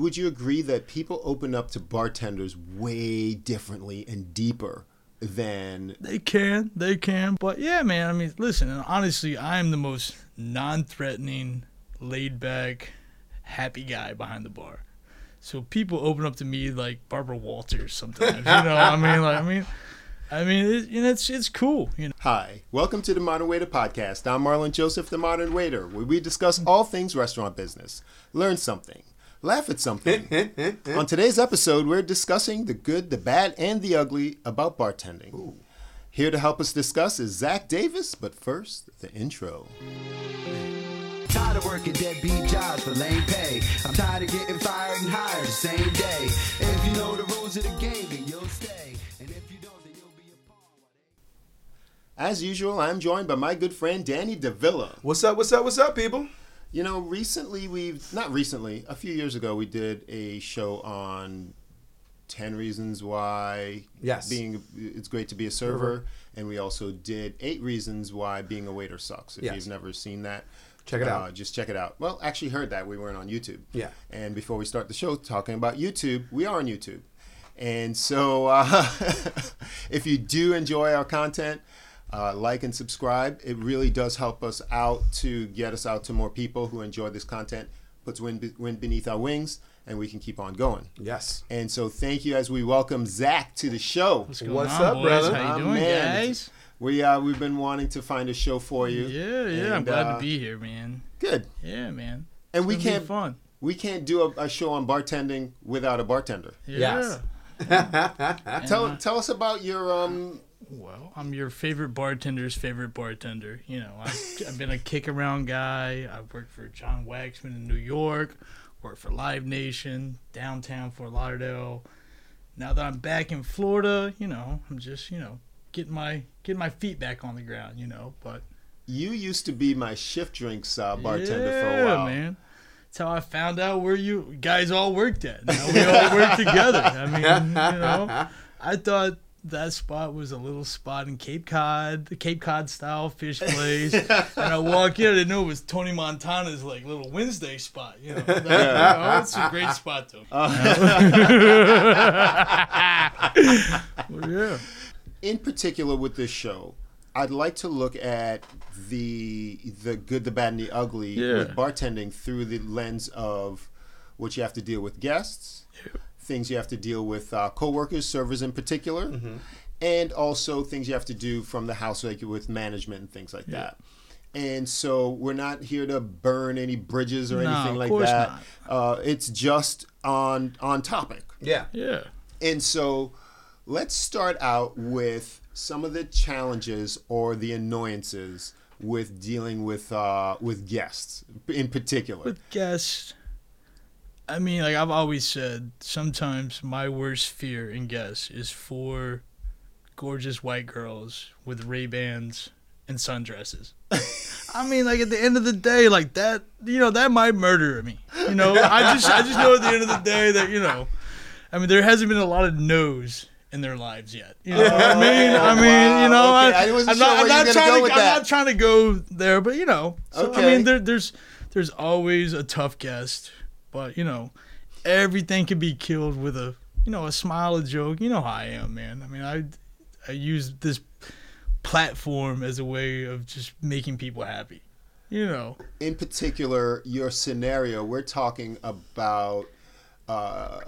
Would you agree that people open up to bartenders way differently and deeper than They can, they can. But yeah, man, I mean, listen, honestly, I am the most non threatening, laid back, happy guy behind the bar. So people open up to me like Barbara Walters sometimes. You know, I mean, like, I mean, I mean, it, you know, it's it's cool. You know. Hi, welcome to the Modern Waiter podcast. I'm Marlon Joseph, the Modern Waiter, where we discuss all things restaurant business, learn something, laugh at something. On today's episode, we're discussing the good, the bad, and the ugly about bartending. Here to help us discuss is Zach Davis, but first, the intro. Tired of working deadbeat jobs for lame pay. I'm tired of getting fired and hired the same day. If you know the rules of the game, then you'll stay. And if you don't, then you'll be a pawn. As usual, I'm joined by my good friend Danny Davila. What's up? What's up? What's up, people? You know, recently we've not recently, a few years ago we did a show on 10 reasons why Yes. being it's great to be a server and we also did 8 reasons why being a waiter sucks. If Yes. you've never seen that, Check it uh, out. Just check it out. Well, actually heard that we weren't on YouTube. Yeah. And before we start the show talking about YouTube, we are on YouTube. And so uh, if you do enjoy our content, uh, like and subscribe. It really does help us out to get us out to more people who enjoy this content, puts wind, wind beneath our wings, and we can keep on going. Yes. And so thank you as we welcome Zach to the show. What's going What's on, up, boys? brother? How you doing, man. guys? We uh, we've been wanting to find a show for you. Yeah, yeah. I'm glad uh, to be here, man. Good. Yeah, man. And we It's gonna be can't fun. we can't do a, a show on bartending without a bartender. Yeah. Yes. Tell uh, tell us about your um Well, I'm your favorite bartender's favorite bartender. You know, I've, I've been a kick around guy. I've worked for John Waxman in New York, worked for Live Nation, downtown Fort Lauderdale. Now that I'm back in Florida, you know, I'm just, you know, getting my getting my feet back on the ground, you know. But you used to be my shift drinks uh, bartender yeah, for a while. man. That's how I found out where you guys all worked at. Now we all work together. I mean, you know, I thought that spot was a little spot in Cape Cod, the Cape Cod style fish place. and I walk in, I didn't know it was Tony Montana's like little Wednesday spot. You know, That- you know, it's a great spot though. Uh. Well, yeah. in particular with this show, I'd like to look at the the good, the bad, and the ugly Yeah. with bartending through the lens of what you have to deal with guests, things you have to deal with uh, coworkers, servers in particular, Mm-hmm. and also things you have to do from the house, like with management and things like that. And so we're not here to burn any bridges or No, anything like that. not. Uh, it's just on on topic. Yeah. Yeah. And so let's start out with some of the challenges or the annoyances with dealing with uh, with guests in particular. with guests i mean like i've always said sometimes my worst fear and guess is for gorgeous white girls with ray bans and sundresses i mean like at the end of the day like that you know that might murder me you know i just i just know at the end of the day that you know i mean there hasn't been a lot of no's in their lives yet. You know what I mean? I mean, you know, okay. I, am not, I'm not trying to, I'm that. not trying to go there, but you know, so, I mean, there, there's there's always a tough guest, but you know, everything can be killed with a you know a smile, a joke. You know how I am, man. I mean, I I use this platform as a way of just making people happy. You know, in particular, your scenario, we're talking about uh,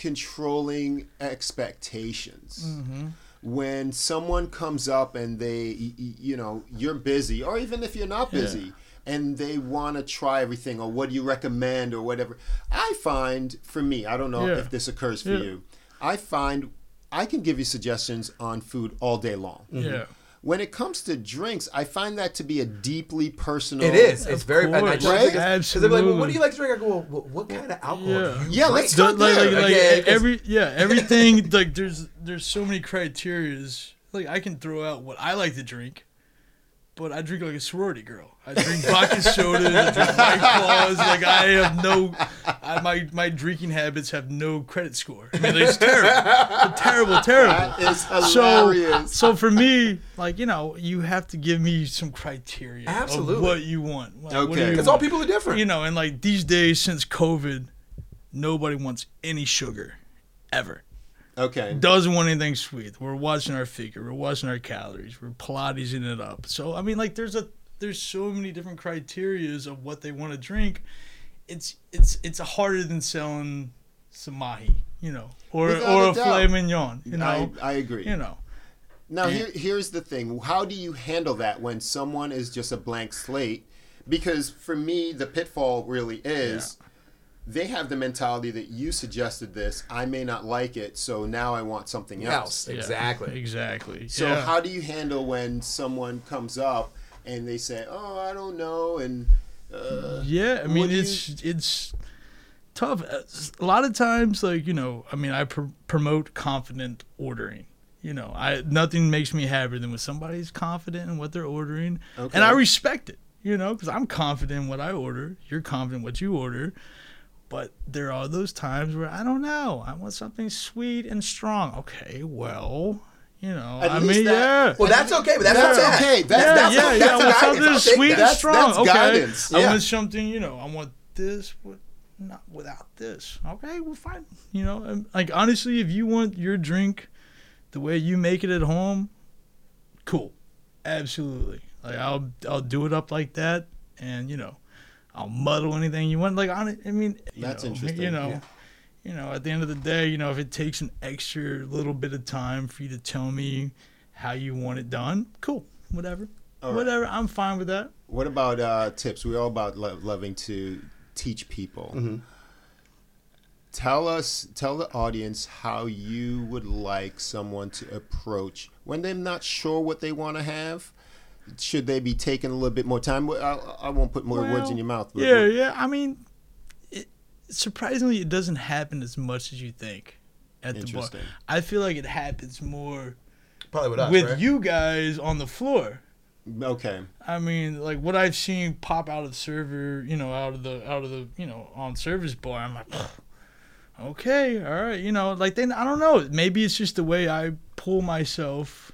controlling expectations. Mm-hmm. When someone comes up and they, you know, you're busy, or even if you're not busy, and they want to try everything, or what do you recommend, or whatever. I find, for me, I don't know Yeah. if this occurs for Yeah. you, I find I can give you suggestions on food all day long. Mm-hmm. Yeah. When it comes to drinks, I find that to be a deeply personal. It is. It's very. And I course. just Right? it's, 'cause they're like, well, what do you like to drink? I go, well, what, what kind of alcohol Yeah. do you Yeah, drink? let's The- start like, there. like, like, Okay, 'cause- every yeah everything like there's there's so many criterias like i can throw out what i like to drink but i drink like a sorority girl i drink vodka sodas i drink white claws like i have no I, my my drinking habits have no credit score i mean it's terrible terrible terrible That is so hilarious. so for me like you know you have to give me some criteria Absolutely. of what you want Like, Okay. Because all people are different. you know, and like these days since COVID, nobody wants any sugar, ever. Okay. Doesn't want anything sweet. We're watching our figure. We're watching our calories. We're Pilatesing it up. So I mean, like, there's a there's so many different criterias of what they want to drink. It's it's it's harder than selling some mahi, you know, or Without or a a filet mignon, you know, I, I agree. you know. Now here, here's the thing: how do you handle that when someone is just a blank slate? Because for me, the pitfall really is they have the mentality that you suggested this. I may not like it, so now I want something else. Else. Exactly. Exactly. So yeah. how do you handle when someone comes up and they say, "Oh, I don't know," and uh, Yeah, I mean do you- it's it's tough. Uh, A lot of times, like you know, I mean, I pr- promote confident ordering. You know, I nothing makes me happier than when somebody's confident in what they're ordering, Okay. and I respect it. You know, because I'm confident in what I order. You're confident in what you order. But there are those times where I don't know. I want something sweet and strong. Okay, well, you know, At I least mean, that- yeah. Well, that's okay, but that's That's not bad. okay. That's- yeah, that's- yeah, that's yeah. a I want guidance. something sweet that. and strong. that's okay. guidance. I want something, you know, I want this, but not without this. Okay, well, fine. You know, like honestly, if you want your drink the way you make it at home, cool, absolutely. Like I'll I'll do it up like that, and you know, I'll muddle anything you want. Like on it, I mean, That's know, interesting. You know. Yeah. You know, at the end of the day, you know, if it takes an extra little bit of time for you to tell me how you want it done, cool, whatever, All right. whatever, I'm fine with that. What about uh, tips? We're all about lo- loving to teach people. Mm-hmm. Tell us, tell the audience how you would like someone to approach when they're not sure what they want to have. Should they be taking a little bit more time? I, I won't put more words in your mouth. but- Yeah, yeah. I mean, it, surprisingly, it doesn't happen as much as you think at the bar. Interesting. I feel like it happens more Probably with us, with right? you guys on the floor. Okay. I mean, like what I've seen pop out of the server, you know, out of the out of the, you know, on service bar. I'm like, okay, all right, you know, like then I don't know. Maybe it's just the way I pull myself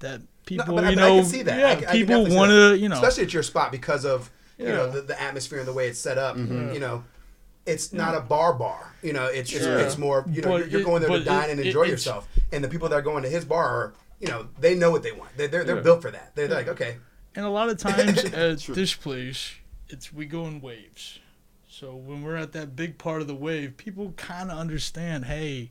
that people, I- you I know, can see that. yeah, I I people want to, you know, especially at your spot because of you know the, the atmosphere and the way it's set up. Mm-hmm. You know, it's not a bar bar. You know, it's it's, Sure. it's more you know But you're, it- going there to dine it- and enjoy it's- yourself, and the people that are going to his bar are you know they know what they want. They're they're, they're Yeah. built for that. They're like okay, And a lot of times at True. this place, it's we go in waves. So when we're at that big part of the wave, people kind of understand. Hey,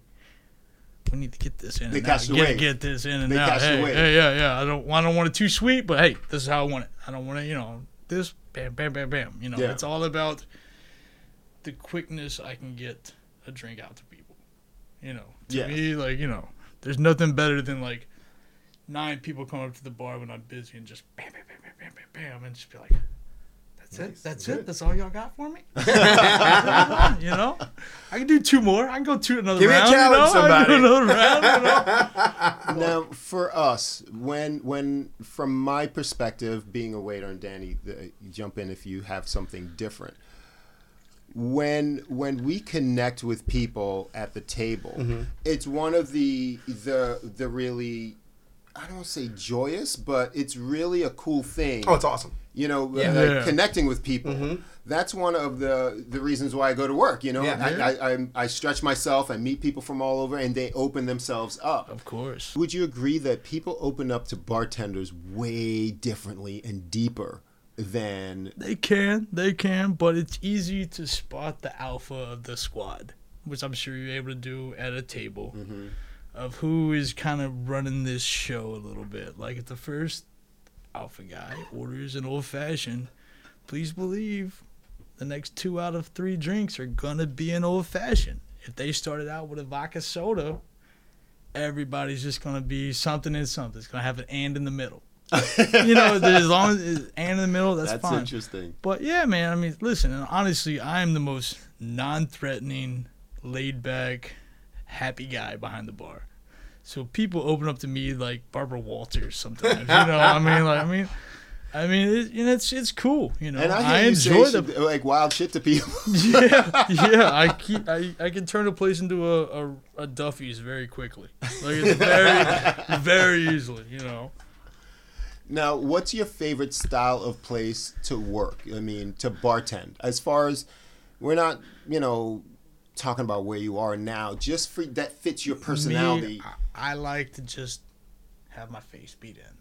we need to get this in They and out. Get, get this in and They out. Hey, hey, yeah, yeah. I don't, I don't want it too sweet, but hey, this is how I want it. I don't want it, you know, this bam, bam, bam, bam. You know, Yeah. it's all about the quickness I can get a drink out to people. You know, to Yes. me, like you know, there's nothing better than like nine people come up to the bar when I'm busy and just bam, bam, bam, bam, bam, bam, bam, and just be like, "That's Nice. it. That's Good. it. That's all y'all got for me." you know, I can do two more. I can go to another Give me a round. challenge, you know? I can do somebody. another round. You know? Now, for us, when when from my perspective, being a waiter, and Danny, the, jump in if you have something different. When when we connect with people at the table, Mm-hmm. it's one of the the the really I don't want to say joyous, but it's really a cool thing. oh it's awesome. you know, Yeah. uh, Yeah. connecting with people. Mhm. That's one of the the reasons why I go to work. You know, Yeah. I, I, I I stretch myself. I meet people from all over, and they open themselves up. Of course. Would you agree that people open up to bartenders way differently and deeper than They can, they can, but it's easy to spot the alpha of the squad. which I'm sure you're able to do at a table, Mm-hmm. Of who is kind of running this show a little bit. Like if the first alpha guy orders an old fashioned, please believe the next two out of three drinks are gonna be an old fashioned. If they started out with a vodka soda, everybody's just gonna be something and something. It's gonna have an and in the middle. you know, as long as it's and in the middle, that's, That's fine. interesting. But yeah, man. I mean, listen. And honestly, I am the most non-threatening, laid-back, happy guy behind the bar. So people open up to me like Barbara Walters sometimes. You know, I mean, like, I mean, I mean, it, it's it's cool. You know, And I I, enjoy the shit- like wild shit to people. yeah, yeah. I keep I, I can turn a place into a, a, a Duffy's very quickly, like it's very very easily. You know. Now, what's your favorite style of place to work? I mean, to bartend. As far as we're not, you know, talking about where you are now, just for that fits your personality. Me, I, I like to just have my face beat in,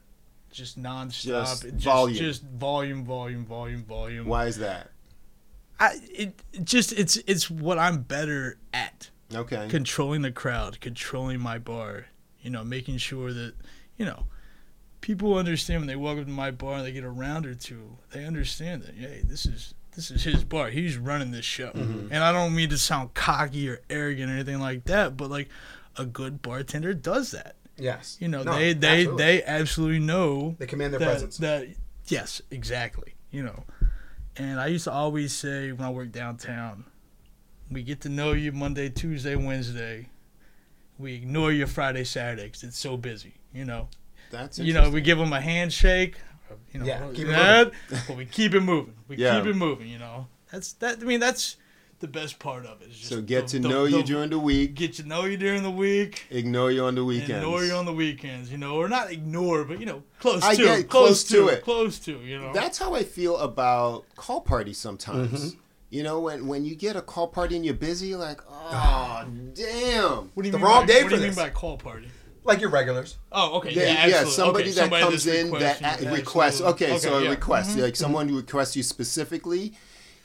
just nonstop. Just It volume. just volume, volume, volume, volume. Why is that? I it, it just it's it's what I'm better at. Okay. controlling the crowd, controlling my bar, you know, making sure that, you know, people understand when they walk up to my bar and they get a round or two, they understand that, hey, this is this is his bar. He's running this show. Mm-hmm. And I don't mean to sound cocky or arrogant or anything like that, but like a good bartender does that. Yes. You know, No, they they absolutely. they absolutely know They command their that, presence. That yes, exactly. You know, and I used to always say when I worked downtown, we get to know you Monday, Tuesday, Wednesday. We ignore you Friday, Saturday 'cause it's so busy. You know, That's you know, we give them a handshake. You know, Yeah, keep that, but we keep it moving. We Yeah. keep it moving. You know, that's that. I mean, that's the best part of it. just So get the- to the- know you the- during the week, Get to know you during the week. ignore you on the weekends. Ignore you on the weekends, you know, or not ignore, but you know, close I to, get close, close to, to it. close to, you know. That's how I feel about call parties sometimes. Mm-hmm. You know, when when you get a call party and you're busy, you're like, oh, damn. what do you the mean wrong by, day What for do you mean this. by call party? Like your regulars. Oh, okay, Yeah, yeah, yeah, somebody okay, that somebody comes that's in that requesting a- you, requests. absolutely. Okay, so a yeah. Mm-hmm. request, like someone who requests you specifically,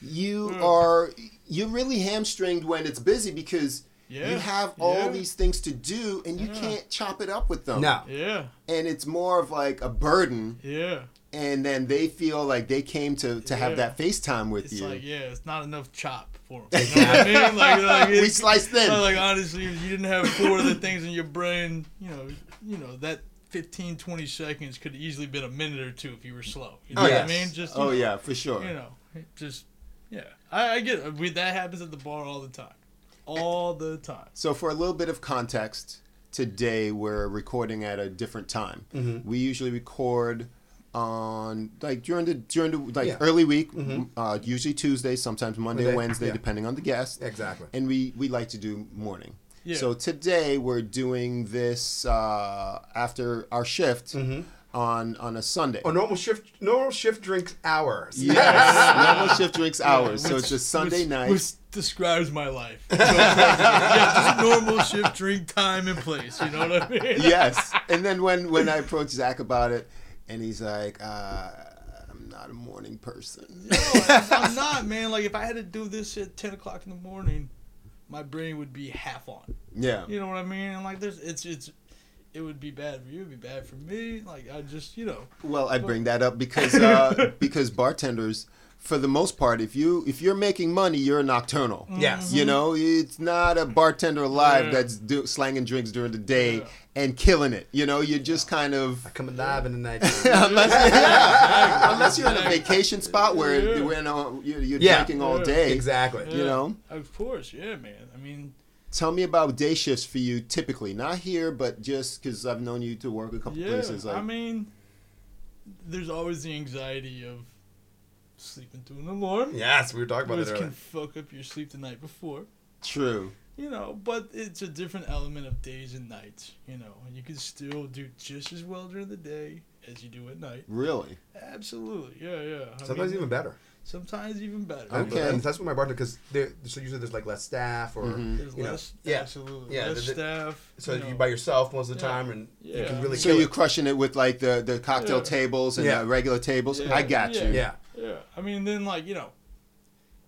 you are you're really hamstringed when it's busy because Yeah, you have all yeah. these things to do and you Yeah. can't chop it up with them. No. Yeah, and it's more of like a burden, yeah. and then they feel like they came to to have that FaceTime with It's you. like yeah, it's not enough chop for them. You know what I mean? Like, like we it's- sliced thin. Like, like, honestly, if you didn't have four of the things in your brain, you know, you know that 15, 20 seconds could have easily been a minute or two if you were slow. You know Oh, what yes. I mean? Just oh know, yeah, for sure. you know, just yeah. I, I get it. We, that happens at the bar all the time, all the time. So for a little bit of context, today we're recording at a different time. Mm-hmm. We usually record on like during the during the like Yeah. early week, uh, usually Tuesday, sometimes Monday or Monday, Wednesday, yeah. depending on the guest. Exactly. And we we like to do morning. Yeah. So today we're doing this uh, after our shift on on a Sunday. Oh, normal shift. Normal shift drinks hours. Yes, normal shift drinks hours. so Which- it's a Sunday which, night. which describes my life. So, yeah, just normal shift drink time and place. You know what I mean? yes. And then when when I approached Zach about it, and he's like, uh, "I'm not a morning person." No, I'm not, man. Like if I had to do this at ten o'clock in the morning, my brain would be half on. Yeah. You know what I mean? And like there's it's it's it would be bad for you, it'd be bad for me. Like I just you know Well, I bring that up because uh, because bartenders, for the most part, if you if you're making money, you're nocturnal. Mm-hmm. Yes. You mm-hmm. know, it's not a bartender alive Yeah. that's do, slanging drinks during the day Yeah. and killing it. You know, you're just kind of I Come alive in the night. unless, yeah, unless you're in a vacation spot where Yeah. you're, in a, you're, you're Yeah. drinking all Yeah. day. exactly. You know. Of course, yeah, man. I mean Tell me about day shifts for you typically. Not here, but just because I've known you to work a couple yeah, places. Like, I mean there's always the anxiety of sleeping through an alarm. Yes, we were talking about Which that can fuck up your sleep the night before. true. you know, but it's a different element of days and nights, you know. And you can still do just as well during the day as you do at night. Really? Absolutely, yeah, yeah. I Sometimes mean, even better. sometimes even better. And- Okay. And that's what my bartender because so usually there's like less staff or Mhm. There's you know, less, yeah. absolutely, Yeah, less the- the- staff. so you you know. are by yourself most of the Yeah. time and you can really. So kill you're it. crushing it with like the, the cocktail Yeah. tables and Yeah. the regular tables. Yeah. I got you. Yeah. Yeah. Yeah, I mean, then like you know,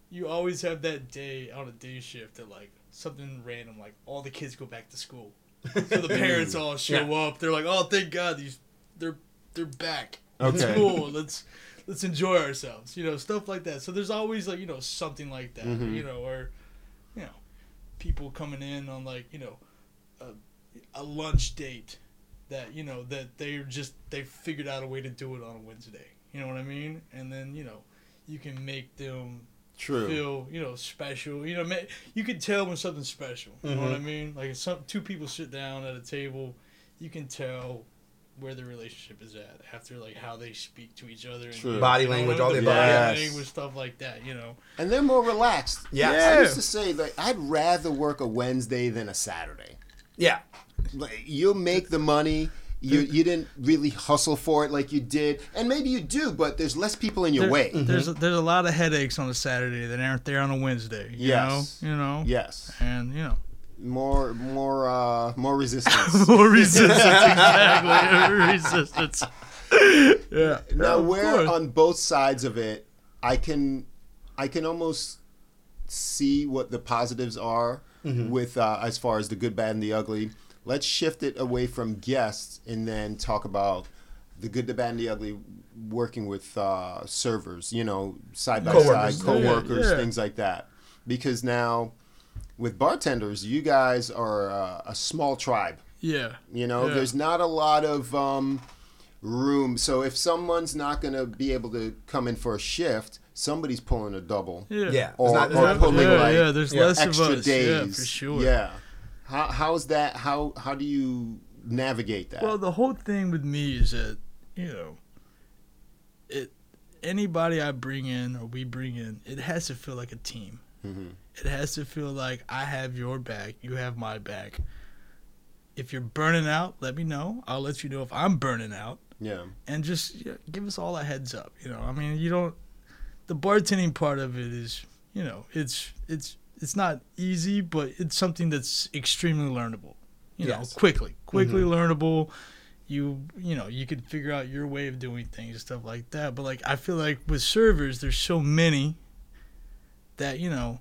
you always have that day on a day shift that like something random like all the kids go back to school, so the parents all show up. They're like, "Oh, thank God, these they're they're back. It's Okay. cool. Let's let's enjoy ourselves." You know, stuff like that. So there's always like you know something like that. Mhm. You know, or you know, people coming in on like you know a, a lunch date that you know that they're just they figured out a way to do it on a Wednesday. You know what I mean? And then you know you can make them True. feel you know special. You know, ma- you can tell when something's special. You know what mm-hmm. I mean? Like if some two people sit down at a table, you can tell where the relationship is at after like how they speak to each other. And, True. Body you know, language, all the body above. Yes. language, stuff like that. You know. And they're more relaxed. Yeah. I used to say like I'd rather work a Wednesday than a Saturday. Yeah. Like you'll make the money. You you didn't really hustle for it like you did, and maybe you do, but there's less people in your There- way. There's a, there's a lot of headaches on a Saturday that aren't there on a Wednesday. You Yes. know. You know. Yes, And you know. more more uh more resistance. More resistance, exactly. resistance. Yeah. now Of where on both sides of it, I can I can almost see what the positives are with uh, as far as the good, bad, and the ugly. Let's shift it away from guests and then talk about the good, the bad, and the ugly. Working with uh, servers, you know, side by Coworkers. side, coworkers, Yeah, yeah. things like that. Because now, with bartenders, you guys are uh, a small tribe. Yeah. You know, Yeah. there's not a lot of um, room. So if someone's not going to be able to come in for a shift, somebody's pulling a double. Yeah. Yeah. Or, It's not- it's or not- pulling yeah, like yeah, there's yeah, less extra of us. days. Yeah, for sure. Yeah. How, how's that? How how do you navigate that? Well, the whole thing with me is that you know, it anybody I bring in or we bring in, it has to feel like a team. Mhm. It has to feel like I have your back, you have my back. If you're burning out, let me know. I'll let you know if I'm burning out, yeah. and just yeah, give us all a heads up. You know, I mean, you don't. The bartending part of it is, you know, it's it's it's not easy, but it's something that's extremely learnable. You know, Yes. quickly, quickly mm-hmm. learnable. You you know you can figure out your way of doing things and stuff like that. But like I feel like with servers, there's so many that you know,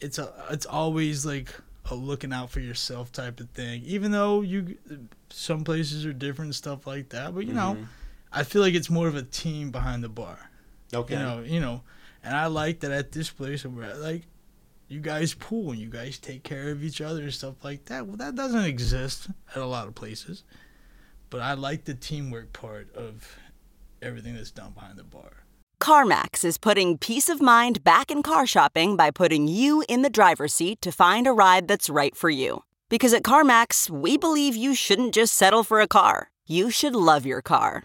it's a it's always like a looking out for yourself type of thing. Even though you some places are different and stuff like that, but you know, mm-hmm. I feel like it's more of a team behind the bar. Okay. You know, you know, and I like that at this place where like you guys pool and you guys take care of each other and stuff like that. Well, that doesn't exist at a lot of places. But I like the teamwork part of everything that's done behind the bar. CarMax is putting peace of mind back in car shopping by putting you in the driver's seat to find a ride that's right for you. Because at CarMax, we believe you shouldn't just settle for a car, you should love your car.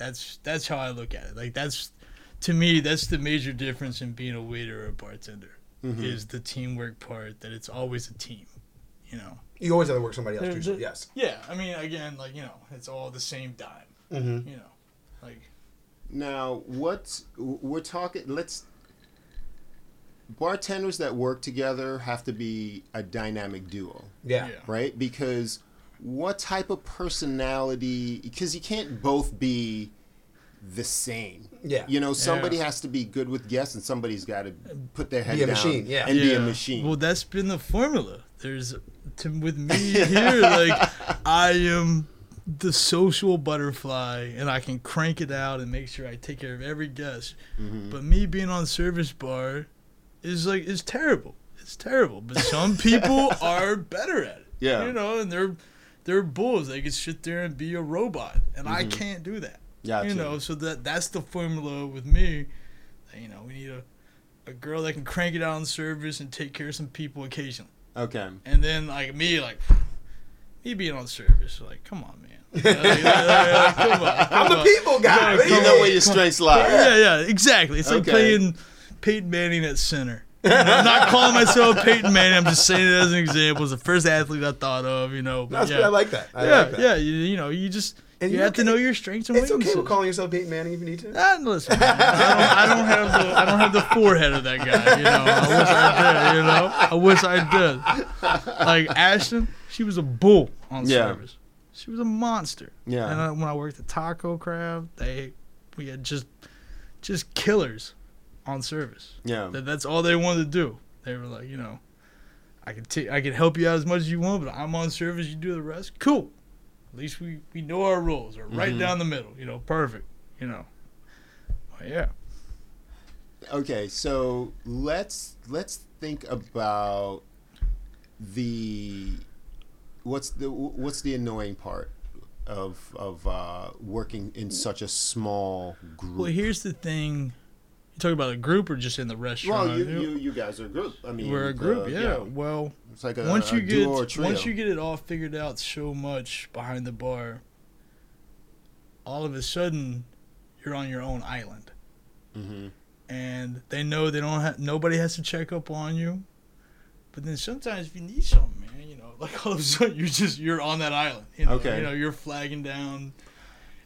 that's that's how I look at it. Like that's to me, that's the major difference in being a waiter or a bartender is the teamwork part. That it's always a team. You know. You always have to work somebody else. There- Usually, there- yes. Yeah, I mean, again, like you know, it's all the same dime. Mm-hmm. You know, like Now, what we're talking, let's. Bartenders that work together have to be a dynamic duo, Yeah. yeah. right? Because what type of personality? Because you can't both be the same. Yeah. You know, somebody Yeah. has to be good with guests, and somebody's got to put their head Be a down machine, yeah. and be a Yeah. machine. Well, that's been the formula. There's to, with me here, like I am the social butterfly, and I can crank it out and make sure I take care of every guest. Mm-hmm. But me being on service bar is like is terrible. It's terrible. But some people are better at it. Yeah. you know, and they're they're bulls. They can sit there and be a robot, and I mm-hmm. can't do that. Yeah, You know, so that that's the formula with me. You know, we need a a girl that can crank it out on service and take care of some people occasionally. Okay. And then like me, like me being on service, like come on, man. Like, like, like, come on, I'm a people guy. You know where your strengths lie. Yeah, yeah, exactly. It's like Okay. playing Peyton Manning at center. You know, I'm not calling myself Peyton Manning. I'm just saying it as an example. It's the first athlete I thought of. You know, That's yeah. I like that. I yeah, like that. yeah. You, you know, you just And you you're have to know your strengths and It's okay weaknesses. with calling yourself Peyton Manning if you need to. Ah, listen, man, I, don't, I don't have the I don't have the forehead of that guy. You know, I wish I did. You know, I wish I did. Like Ashton, she was a bull on Yeah. service. She was a monster. Yeah. And uh, when I worked at Taco Crab, they we had just just killers on service. Yeah. That, that's all they wanted to do. They were like, you know, I can take I can help you out as much as you want, but I'm on service. You do the rest. Cool. At least we we know our roles. Are right down the middle. You know, perfect. You know. Well, yeah. Okay, so let's let's think about the what's the what's the annoying part of of uh, working in such a small group. Well, here's the thing. Talking about a group or just in the restaurant? Well, you, you you guys are a group. I mean, We're a group, uh, yeah. Well, It's like a, once you get once you get it all figured out so much behind the bar, all of a sudden you're on your own island, hmm and they know they don't have nobody has to check up on you. But then sometimes if you need something, man, you know, like all of a sudden you're just you're on that island. You know, Okay. You know, you're flagging down.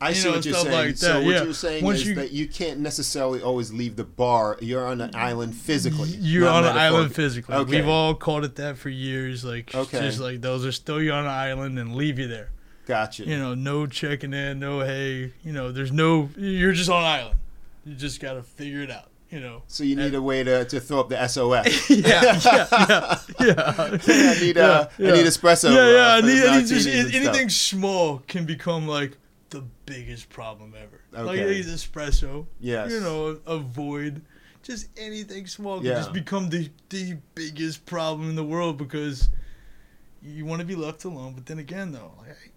I see know, what you're saying. like so that, what you're saying Once is you- that you can't necessarily always leave the bar. You're on an island physically. You're on an island physically. Okay. We've all called it that for years. Like, Okay. just like those are still you on an island and leave you there. Gotcha. You know, no checking in, no hey. You know, there's no. You're just on an island. You just gotta figure it out. You know. so you need a way to, to throw up the SOS. yeah, yeah, yeah, yeah. I need uh, Yeah, I need yeah. espresso. Yeah, yeah. uh, I need, I need just and stuff. anything small can become like the biggest problem ever. Like these espresso. Yes. You know, avoid just anything small can Yeah. just become the the biggest problem in the world because you want to be left alone. But then again, though, like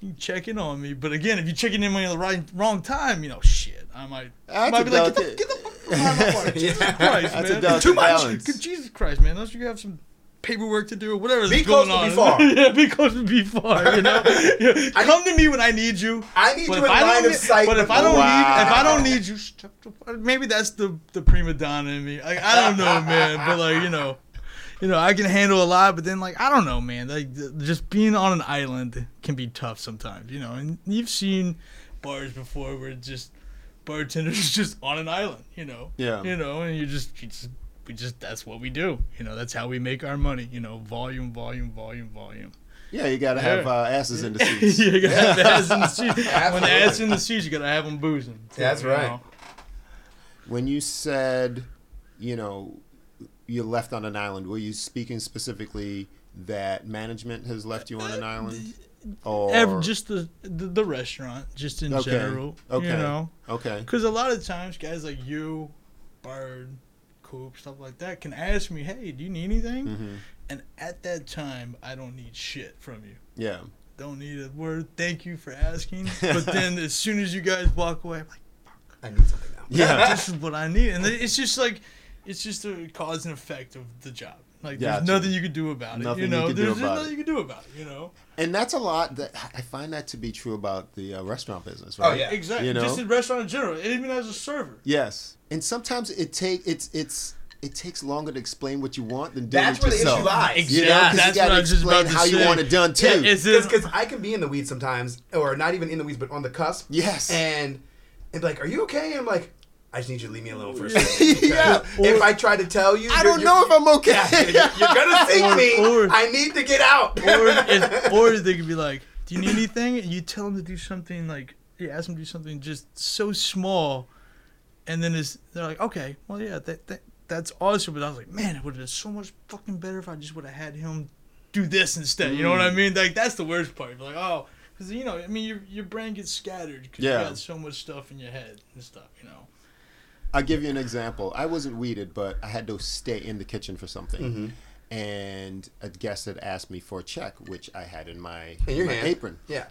you check in on me. But again, if you check in on me at the right wrong time, you know, shit, I might, I That's might be like, get the, get the fuck out of my. Jesus Christ, That's a man, too much. balance. Jesus Christ, man, unless you have some paperwork to do or whatever. Be going close, but on. be far. yeah, be close to be far. You know, Yeah. come to me when I need you. I need But you in I line don't of need- sight. But if I don't Wow. need, if I don't need you, maybe that's the the prima donna in me. Like I don't know, man. But like you know, you know, I can handle a lot. But then like I don't know, man. Like just being on an island can be tough sometimes. You know, and you've seen bars before where just bartenders just on an island. You know. Yeah. You know, and you just you just we just that's what we do. You know, that's how we make our money. You know, volume, volume, volume, volume. Yeah, you gotta have uh, asses in the seats. you gotta have the ass in the seat. when the ass in the seat, you gotta have them boozing. That's You right. know? When you said, you know, you're left on an island, were you speaking specifically that management has left you on an island? Or just the, the the restaurant, just in Okay. general. Okay. You know, okay, because a lot of times guys like you, Bard, Coop, stuff like that can ask me, "Hey, do you need anything?" Mhm. And at that time, I don't need shit from you. yeah, Don't need a word. Thank you for asking. But then as soon as you guys walk away, I'm like. "Fuck, I need something now. yeah, this is what I need. And it's just like, it's just a cause and effect of the job. Like, there's nothing you can do about it. Nothing you you know, can do there's, about there's it. nothing you can do about it. You know, and that's a lot. That I find that to be true about the uh, restaurant business. Right? Oh, yeah. exactly. You know? Just in restaurant in general, even as a server. Yes, and sometimes it take it's it's it takes longer to explain what you want than doing That's it where the yourself. issue lies. You know, Yeah, 'cause that's you gotta what I was just explain about to how you want it done too. Yeah, it's Because I can be in the weeds sometimes, or not even in the weeds, but on the cusp. Yes. And and like, "Are you okay?" And I'm like, "I just need you to leave me alone for a second. Yeah. If I try to tell you, I don't know if I'm okay. Yeah, you're, you're gonna sink me. or- I need to get out. Or, if, or they could be like, "Do you need anything?" And you tell them to do something like, you ask them to do something just so small, and then it's, they're like, "Okay, well, yeah, that, that that's awesome." But I was like, "Man, it would have been so much fucking better if I just would have had him do this instead." You know what I mm. mean? Like that's the worst part. You're like, oh, because you know, I mean, your your brain gets scattered because Yeah. you got so much stuff in your head and stuff. You know. I'll give you an example. I wasn't weeded, but I had to stay in the kitchen for something. and a guest had asked me for a check, which I had in my, In your my apron. Yeah.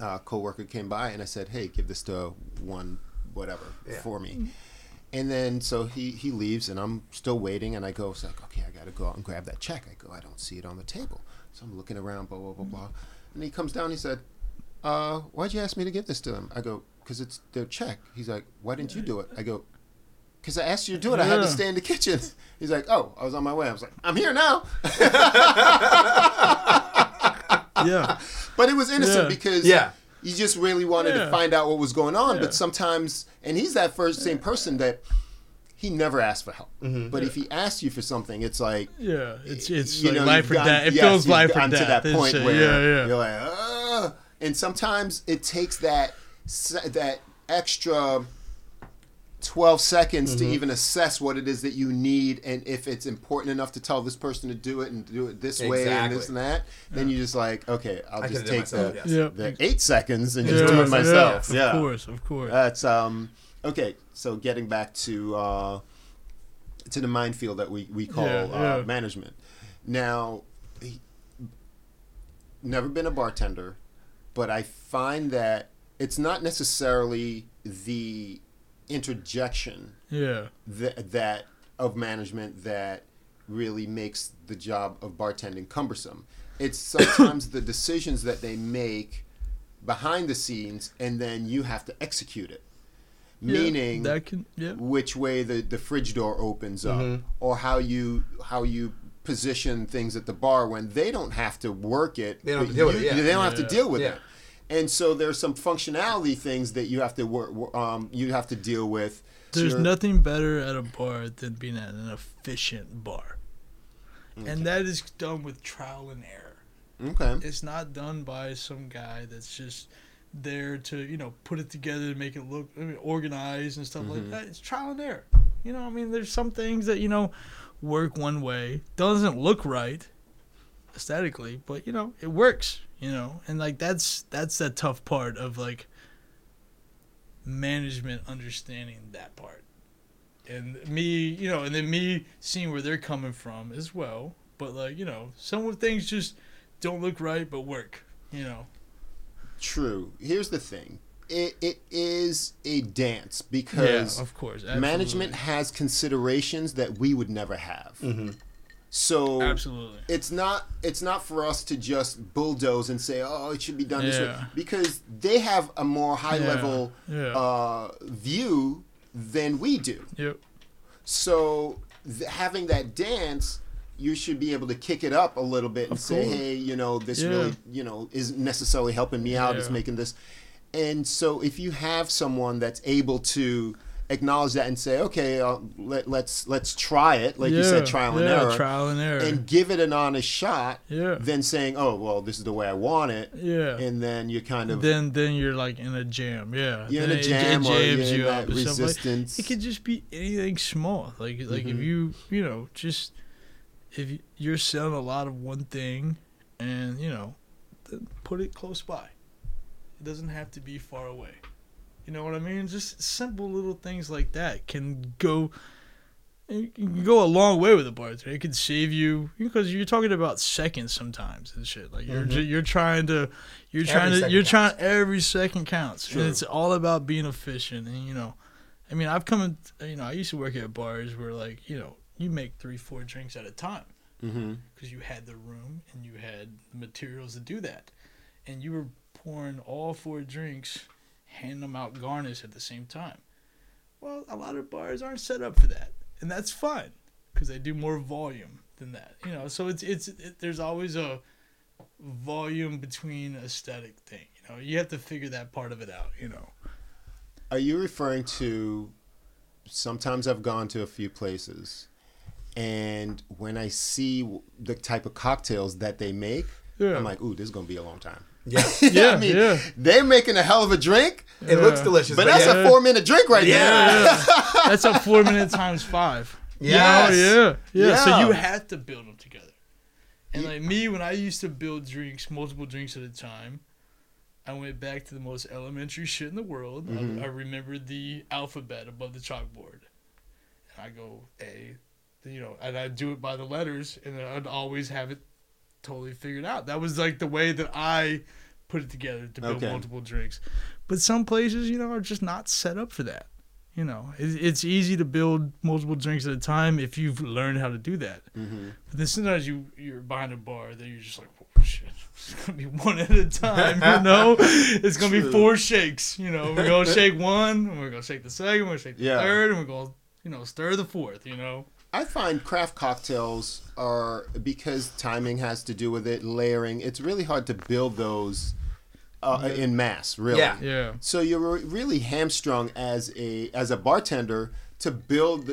A coworker came by and I said, "Hey, give this to one whatever Yeah. for me." And then so he he leaves and I'm still waiting and I go, it's like, okay, I got to go out and grab that check. I go, I don't see it on the table, so I'm looking around, blah blah blah blah. And he comes down. He said, uh, "Why'd you ask me to give this to them?" I go, "Cause it's their check." He's like, "Why didn't you do it?" I go, "Cause I asked you to do it. I had to stay in the kitchen." He's like, "Oh, I was on my way." I was like, "I'm here now." Yeah. But it was innocent Yeah. because Yeah. you just really wanted to find out what was going on. Yeah. But sometimes, and he's that first same person that he never asked for help. Mm-hmm. But if he asked you for something, it's like Yeah. It's it's you like know, life or gotten- death. It yes, feels you've life or death. to that point where yeah, yeah. you're like, Ugh. and sometimes it takes that that extra. 12 seconds Mm-hmm. to even assess what it is that you need and if it's important enough to tell this person to do it and do it this way and this and that then you just like okay i'll I just take myself, the, yes. Yeah. the eight seconds and Yeah, just do it myself yeah, yeah, Of course, of course. that's um okay so getting back to uh to the minefield that we we call Yeah, uh, management now he, never been a bartender but i find that it's not necessarily the interjection yeah. that, that of management that really makes the job of bartending cumbersome. It's sometimes the decisions that they make behind the scenes, and then you have to execute it. Yeah, Meaning, that can yeah. which way the, the fridge door opens up, Mm-hmm. or how you how you position things at the bar when they don't have to work it. They don't have to deal with you- it, yeah. They don't have to deal with Yeah. it. And so there's some functionality things that you have to work. Um, you have to deal with. There's you're- nothing better at a bar than being at an efficient bar. And that is done with trial and error. Okay. It's not done by some guy that's just there to, you know, put it together and make it look I mean, organized and stuff like that. It's trial and error. You know, I mean, there's some things that, you know, work one way, doesn't look right aesthetically, but, you know, it works, you know. And, like, that's that's the tough part of, like, management understanding that part. And me, you know, and then me seeing where they're coming from as well. But like, you know, some of things just don't look right but work, you know. True. Here's the thing. It, it is a dance because yeah, of course. management has considerations that we would never have. Mm-hmm. So Absolutely. it's not it's not for us to just bulldoze and say, oh, it should be done this way because they have a more high Yeah, level yeah. Uh, view than we do. Yep. So th- having that dance, you should be able to kick it up a little bit and Of say, course. "Hey, you know, this Yeah. really, you know, isn't necessarily helping me out. It's making this." And so, if you have someone that's able to acknowledge that and say, "Okay, uh, let, let's let's try it," like you said, trial and yeah, error, Trial and error. and give it an honest shot, Yeah. then saying, "Oh, well, this is the way I want it," yeah. and then you kind of then then you're like in a jam, yeah. You're in Then a it- jam it, or you're jams in you that up stuff like- resistance. it could just be anything small. Like like if you you know just if you- you're selling a lot of one thing, and you know, then put it close by. It doesn't have to be far away. You know what I mean? Just simple little things like that can go. It can go a long way with a bartender. It can save you because you're talking about seconds sometimes and shit. Like you're ju- you're trying to you're trying to you're counts. trying every second counts, True. and it's all about being efficient. And you know, I mean, I've come in. You know, I used to work at bars where like you know you make three four drinks at a time hmm because you had the room and you had the materials to do that, and you were pouring all four drinks, handing them out garnish at the same time. Well, a lot of bars aren't set up for that, and that's fine because they do more volume than that. You know, so it's it's it, there's always a volume between aesthetic thing. You know, you have to figure that part of it out. You know. Are you referring to? Sometimes I've gone to a few places, and when I see the type of cocktails that they make, Yeah. I'm like, "Ooh, this is gonna be a long time." Yeah. Yeah, I mean, yeah. they're making a hell of a drink, It looks delicious. but that's yeah. a four-minute drink right Yeah. there. That's a four minute times five. Yes. Oh yeah, yeah. So you have to build them together. And like me, when I used to build drinks, multiple drinks at a time, I went back to the most elementary shit in the world. I, mm-hmm. I remembered the alphabet above the chalkboard, and I go A, you know, and I'd do it by the letters, and I'd always have it totally figured out. That was like the way that I put it together to build Okay. multiple drinks. But some places, you know, are just not set up for that. You know, it, it's easy to build multiple drinks at a time if you've learned how to do that. Mm-hmm. But then sometimes you you're behind a bar that you're just like, oh shit, it's gonna be one at a time. You know, it's gonna be four shakes. You know, we're gonna shake one, and we're gonna shake the second, we're gonna shake the Yeah. third, and we're gonna you know stir the fourth. You know, I find craft cocktails are because timing has to do with it, layering. It's really hard to build those uh, in mass, really. Yeah. yeah. So you're really hamstrung as a as a bartender to build,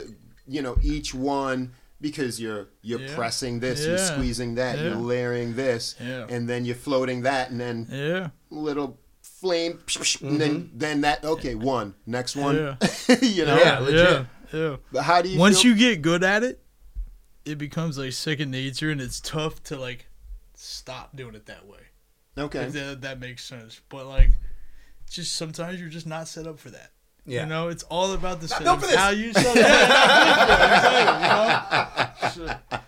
you know, each one because you're you're Yeah. pressing this, you're squeezing that, you're layering this, Yeah. and then you're floating that, and then Yeah, little flame, and then then that. Okay, one next one. Yeah. you know. Yeah, legit. Yeah, yeah. But how do you Once feel- you get good at it, it becomes like second nature, and it's tough to like stop doing it that way. okay? If that, that makes sense. But like, just sometimes you're just not set up for that. Yeah. You know, it's all about the Not setup. built for this. How you set yeah, not built for it, exactly, you know? Shit.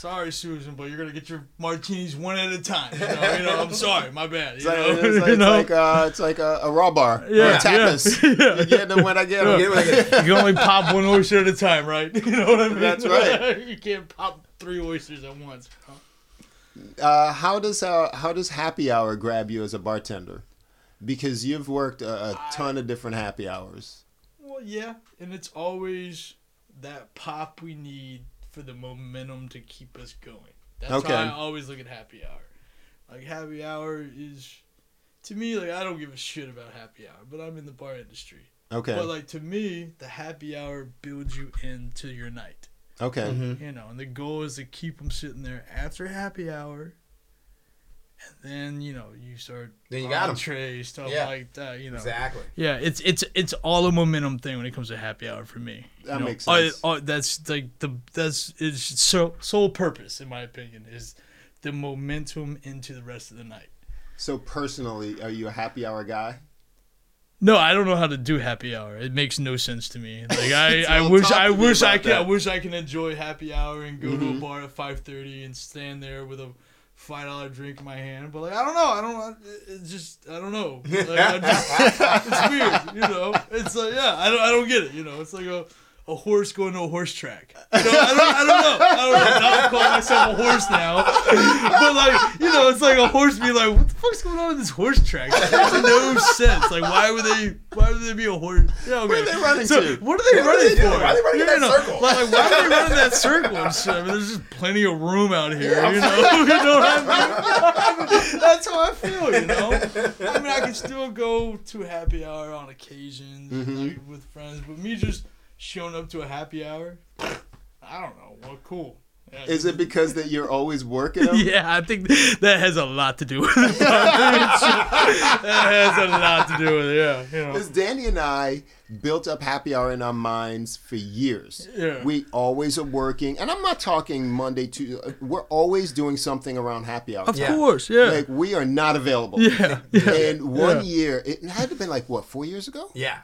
Sorry, Susan, but you're gonna get your martinis one at a time. You know, you know I'm sorry, my bad. It's You like, it's like, you it's like, uh, it's like a, a raw bar or Yeah, a tapas. yeah, You get them when I get them. Get it when I get it. you can only pop one oyster at a time, right? You know what I mean? That's right. you can't pop three oysters at once. Uh, how does uh, how does happy hour grab you as a bartender? Because you've worked a, a ton of different happy hours. Well, yeah, and it's always that pop we need for the momentum to keep us going. That's Okay. why I always look at happy hour. Like happy hour is to me like I don't give a shit about happy hour, but I'm in the bar industry. Okay. But like to me, the happy hour builds you into your night. okay. Mm-hmm. You know, and the goal is to keep them sitting there after happy hour. And then you know you start Then you got 'em. entree stuff Yeah. like that. You know, Exactly. yeah, it's it's it's all a momentum thing when it comes to happy hour for me. That You know, makes I- sense. I- that's like the that's it's so sole purpose in my opinion is the momentum into the rest of the night. So personally, are you a happy hour guy? No, I don't know how to do happy hour. It makes no sense to me. Like I, I wish I to wish I about can I wish I can enjoy happy hour and go to Mhm. a bar at five thirty and stand there with a five dollar drink in my hand. But like I don't know, I don't know. It's just I don't know. Like, I just, it's weird, you know. It's like yeah, I don't I don't get it. You know, it's like a. A horse going to a horse track. You know, I, don't, I don't know. I don't know. Now I'm calling myself a horse now. But like, you know, it's like a horse being like, "What the fuck's going on in this horse track?" It makes no sense. Like, why would they? Why would they be a horse? Yeah, okay. Where are they running so, to? What are they What are running they for? doing? Why are they running in that circle? Like, why are they running that circle? I mean, there's just plenty of room out here. You know, you know what I mean? That's how I feel. You know, I mean, I can still go to happy hour on occasions Mm-hmm. like, with friends, but me just showing up to a happy hour, I don't know. Well, cool. Yeah, Is it because that you're always working them? yeah, I think that has a lot to do with it. that has a lot to do with it. Yeah, you know. Because Danny and I built up happy hour in our minds for years. Yeah. We always are working, and I'm not talking Monday to. We're always doing something around happy hour. Of Yeah. course, yeah. Like we are not available. yeah, yeah. And one Yeah. year, it had to have been like what four years ago. Yeah.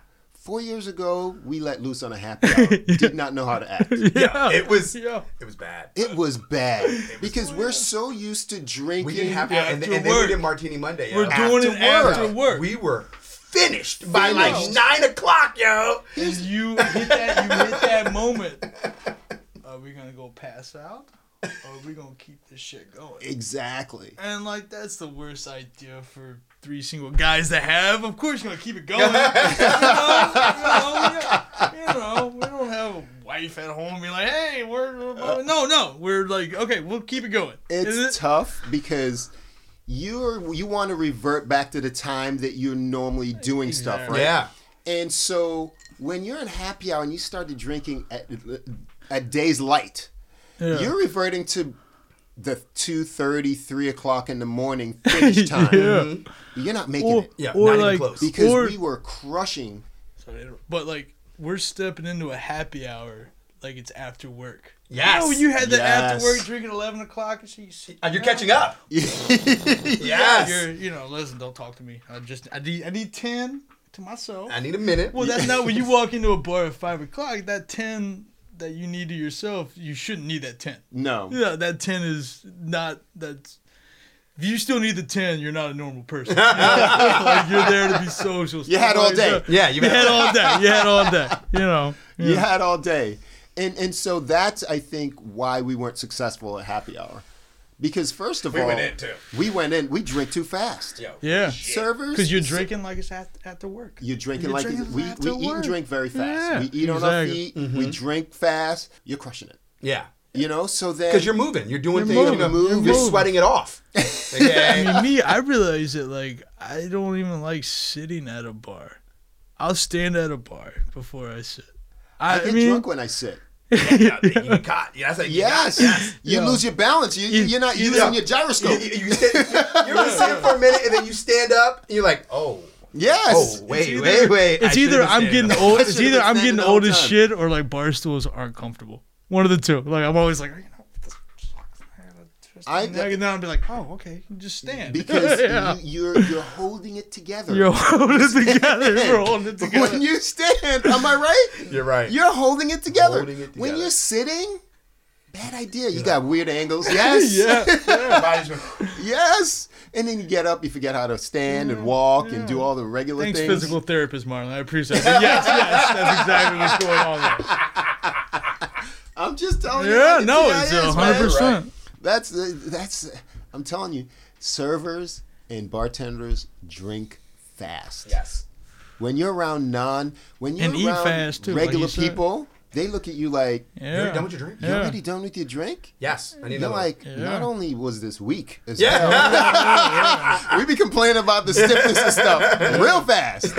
Four years ago, we let loose on a happy hour. Did not know how to act. Yeah. It was. Yeah. It was bad. It was bad because we're so used to drinking. We didn't have, Yeah, and, after and then we did Martini Monday. We're doing it After after work. We were finished by like nine o'clock, yo. and you hit that you hit that moment. Are we gonna go pass out? Or are we gonna keep this shit going? exactly. And like that's the worst idea for three single guys to have. Of course you're gonna keep it going. you, know, you, know, yeah, you know, we don't have a wife at home be like, hey, we're, we're uh, no, no. We're like, okay, we'll keep it going. It's Is it- tough because you're you want to revert back to the time that you're normally doing stuff, right? Yeah. And so when you're in happy hour and you started drinking at at day's light, Yeah. you're reverting to the 2.30, 3 o'clock in the morning finish time. Yeah. You're not making or, it. Yeah, or not even like, close. Because or, we were crushing. Sorry. But like we're stepping into a happy hour like it's after work. Yes. You know, you had the Yes. after work drinking eleven o'clock and shit. You sit And you're down. catching up. Yeah, Yes. you're you know, listen, don't talk to me. I just I need I need ten to myself. I need a minute. well, that's not when you walk into a bar at five o'clock. That ten that you need to yourself, you shouldn't need that ten. No. Yeah, that ten is not that's. If you still need the ten, you're not a normal person. You know? like you're there to be social. You had all day. Yeah, You you've had all day. You had all day. You know. You had all day. And and so that's I think why we weren't successful at happy hour. Because first of We all, went in, too. we went in, we drink too fast. Yo. Yeah. Servers Because you're drinking like it's at, at the work. You're drinking You're like drinking we, after we eat and drink very fast. Yeah, we eat on our exactly. feet. We mm-hmm. drink fast. You're crushing it. Yeah. You know, so then Because you're moving. You're doing You're things. moving. You know, You're you're, moving. sweating it off. I mean, me, I realize that like I don't even like sitting at a bar. I'll stand at a bar before I sit. I I, get mean, drunk when I sit. Yeah, you got. Yeah, that's like Yes, got- yes. you Yeah. lose your balance. You, You- you're not you- using yeah. your gyroscope. You, you, you sit, you're just sitting for a minute and then you stand up and you're like, oh, yes. oh, wait, either- wait, wait. It's should've either I'm getting up. old. It's either I'm getting old as shit, or like bar stools aren't comfortable. One of the two. Like I'm always like, you know, I- and then I'll be like, oh, okay, just stand because Yeah. you, you're you're holding it together. you're holding it together. You're holding it together. when you stand, am I right? You're right. You're holding it together. Holding it When you're sitting, bad idea. You got weird angles. Yes. Yeah, body's going, Yes. And then you get up, you forget how to stand and walk and do all the regular Thanks, things. physical therapist, Marlon. I appreciate it. Yes, yes, that's exactly what's going on there. I'm just telling you. Yeah, no, the it's TI is, hundred man. percent. That's that's. I'm telling you, servers and bartenders drink fast. yes. When you're around non, when you're And around fast, too, like regular you said. people, they look at you like, You're done with your drink? "You Yeah. already done with your drink?" Yes. I need You're like, Yeah. not only was this weak as Yeah. hell, we be complaining about the stiffness and stuff real fast.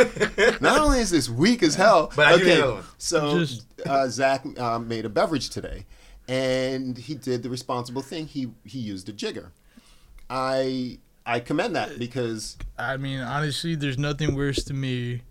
Not only is this weak as hell, But I do need okay, one. so Just- uh, Zach uh, made a beverage today, and he did the responsible thing. He he used a jigger. I I commend that because I mean, honestly, there's nothing worse to me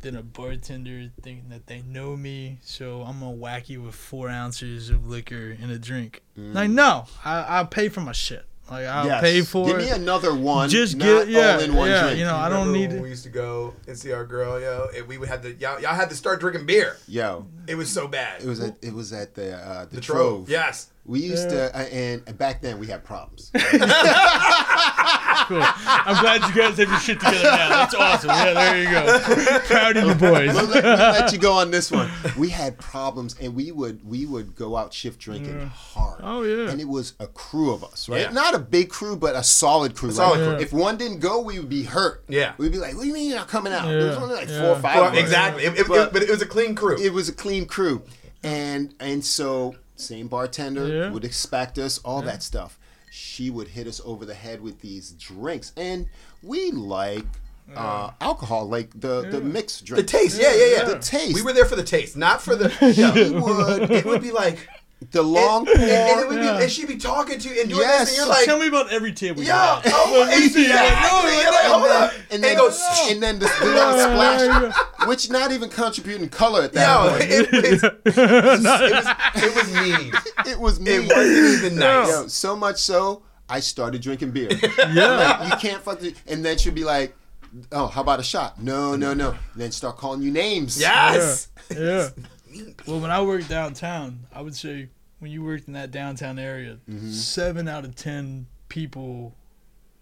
than a bartender thinking that they know me, so I'm gonna whack you with four ounces of liquor in a drink. Like, mm. no, I I'll pay for my shit. Like, I'll yes, pay for give it. Give me another one. Just not get yeah, all in one yeah. drink. You know, I don't Remember need when it. we used to go and see our girl, yo. And we would have to y'all, y'all had to start drinking beer. Yo, It was so bad. it was at it was at the uh, the, the Trove. trove. Yes. We used to, uh, and back then we had problems. Cool. I'm glad you guys have your shit together now. That's awesome. Yeah, there you go. Proud of you boys. we'll, let, we'll let you go on this one. We had problems, and we would we would go out shift drinking hard. Oh, yeah. and it was a crew of us, right? Yeah. Not a big crew, but a solid crew. solid Like, crew. If one didn't go, we would be hurt. Yeah. we'd be like, "What do you mean you're not coming out?" There was only like Yeah. four or five. Well, of us. exactly. It, it, But- it- but it was a clean crew. It was a clean crew, and and so same bartender Yeah. would expect us, all that stuff. She would hit us over the head with these drinks, and we like uh, alcohol, like the the mixed drink. the taste. Yeah, yeah, yeah. The taste. We were there for the taste, not for the. Yeah. we would it would be like. The long and, pour. and, and it Yeah. and she'd be talking to you and doing Yes. this, and you're like, Tell me about every table. yeah, oh, Let me and, see. yeah, Like, no, you're like, like, hold up, and and then, it goes, and then the, the splash, which not even contributing color at that yo, point. it, it, it, was, it mean. It was me. It wasn't even nice. Yo, so much so, I started drinking beer. Yeah. Like, you can't fuck the, and then she'd be like, "Oh, how about a shot?" No, no, no. And then start calling you names. Yes. Yeah. Well, when I worked downtown, I would say when you worked in that downtown area, Mm-hmm. seven out of ten people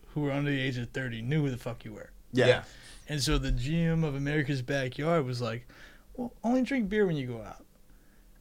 who were under the age of thirty knew who the fuck you were. yeah. Yeah. And so the GM of America's Backyard was like, "Well, only drink beer when you go out."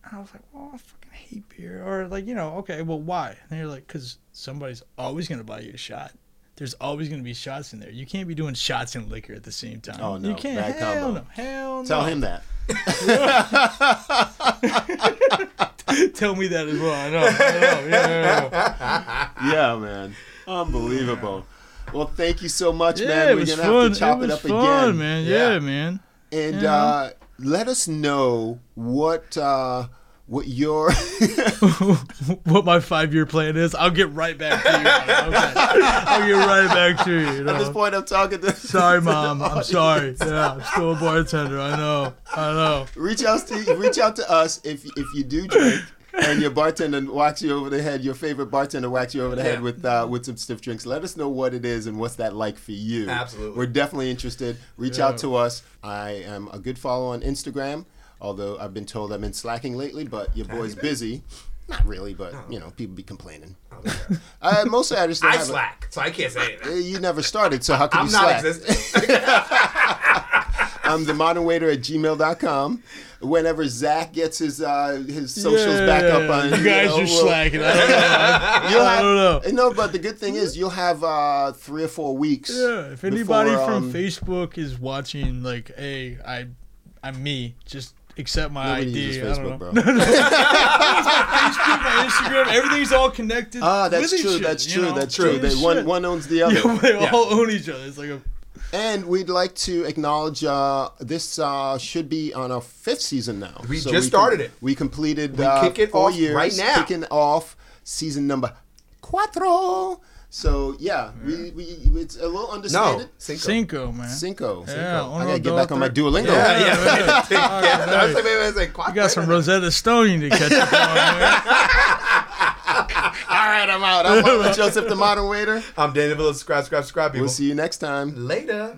And I was like, "Well, I fucking hate beer," or like, you know, okay, well, why? And they're like, "Cause somebody's always gonna buy you a shot." There's always going to be shots in there. You can't be doing shots and liquor at the same time. Oh, no. You can't. Bad hell combo. no. Hell no. Tell him that. Tell me that as well. I know. I know. Yeah, yeah, yeah. Yeah, man. Unbelievable. Well, thank you so much, Yeah, man. We're gonna fun. have to chop it it, up fun, again. man. Yeah. Man. And uh, let us know what uh, what your what my five year plan is. I'll get right back to you. Okay. I'll get right back to you. you at this point I'm talking to Sorry, mom. I'm sorry. Yeah, I'm still a bartender. I know. I know. reach out to reach out to us if if you do drink and your bartender whacks you over the head, your favorite bartender whacks you over the head with uh, with some stiff drinks. Let us know what it is and what's that like for you. Absolutely. we're definitely interested. Reach out to us. I am a good follow on Instagram. Although I've been told I've been slacking lately, but your boy's busy. Not really, but you know, people be complaining. Uh, mostly I just don't I have a- slack, so I can't say anything. You never started, so how could I'm you not slack? existing. I'm the modern waiter at gmail.com. Whenever Zach gets his uh, his socials back up on, you guys know, are we'll- slacking. I don't know. You'll I don't know. No, but the good thing is you'll have uh, three or four weeks. Yeah, if anybody before, from um, Facebook is watching, like, hey, I, I'm me. Just accept my Nobody ID. uses I don't Facebook, know. bro. Facebook, my Instagram, everything's all connected. Ah, that's with true. other, That's you true. know? That's true. Same They, one shit. one owns the other. Yeah, they all own each other. It's like a And we'd like to acknowledge uh, this uh, should be on our fifth season now. We just com- started it. We completed We uh, kick it four off years right now. Kicking off season number cuatro. So yeah, we, we it's a little no, understated. Cinco. Cinco, man. Cinco. Yeah, I gotta get back on my Duolingo. Yeah, yeah. Yeah, yeah. I was like, maybe I was like, You got some Rosetta Stone you need to catch up on. man. All right, I'm out. I'm Marlon Joseph, the modern waiter. I'm Daniel Villa. Subscribe, subscribe, subscribe. People. We'll see you next time. later.